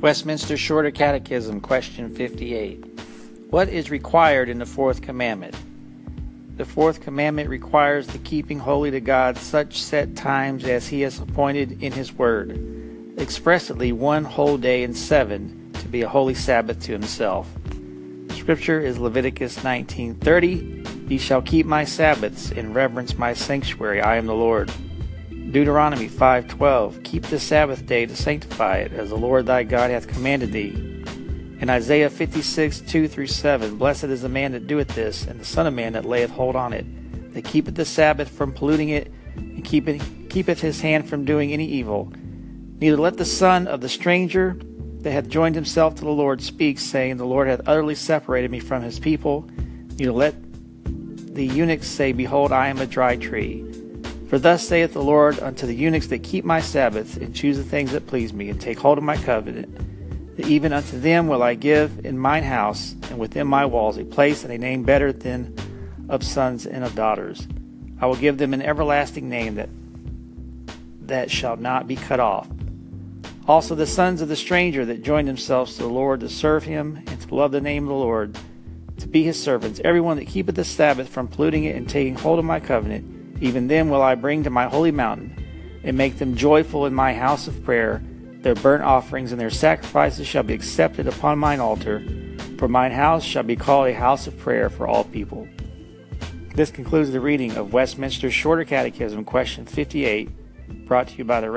Westminster Shorter Catechism, question 58. What is required in the fourth commandment? The fourth commandment requires the keeping holy to God such set times as He has appointed in His Word, expressly one whole day in seven to be a holy Sabbath to Himself. Scripture is Leviticus 19:30. Ye shall keep my Sabbaths and reverence my sanctuary. I am the Lord. Deuteronomy 5:12 Keep the Sabbath day to sanctify it, as the Lord thy God hath commanded thee. In Isaiah 56, 2 through 7, Blessed is the man that doeth this, and the Son of Man that layeth hold on it, that keepeth the Sabbath from polluting it, and keepeth, keepeth his hand from doing any evil. Neither let the son of the stranger that hath joined himself to the Lord speak, saying, The Lord hath utterly separated me from his people. Neither let the eunuch say, Behold, I am a dry tree. For thus saith the Lord unto the eunuchs that keep my Sabbaths, and choose the things that please me, and take hold of my covenant, that even unto them will I give in mine house and within my walls a place and a name better than of sons and of daughters. I will give them an everlasting name that that shall not be cut off. Also the sons of the stranger that join themselves to the Lord to serve him and to love the name of the Lord, to be his servants, everyone that keepeth the Sabbath from polluting it and taking hold of my covenant, even them will I bring to my holy mountain, and make them joyful in my house of prayer. Their burnt offerings and their sacrifices shall be accepted upon mine altar, for mine house shall be called a house of prayer for all people. This concludes the reading of Westminster Shorter Catechism, question 58, brought to you by the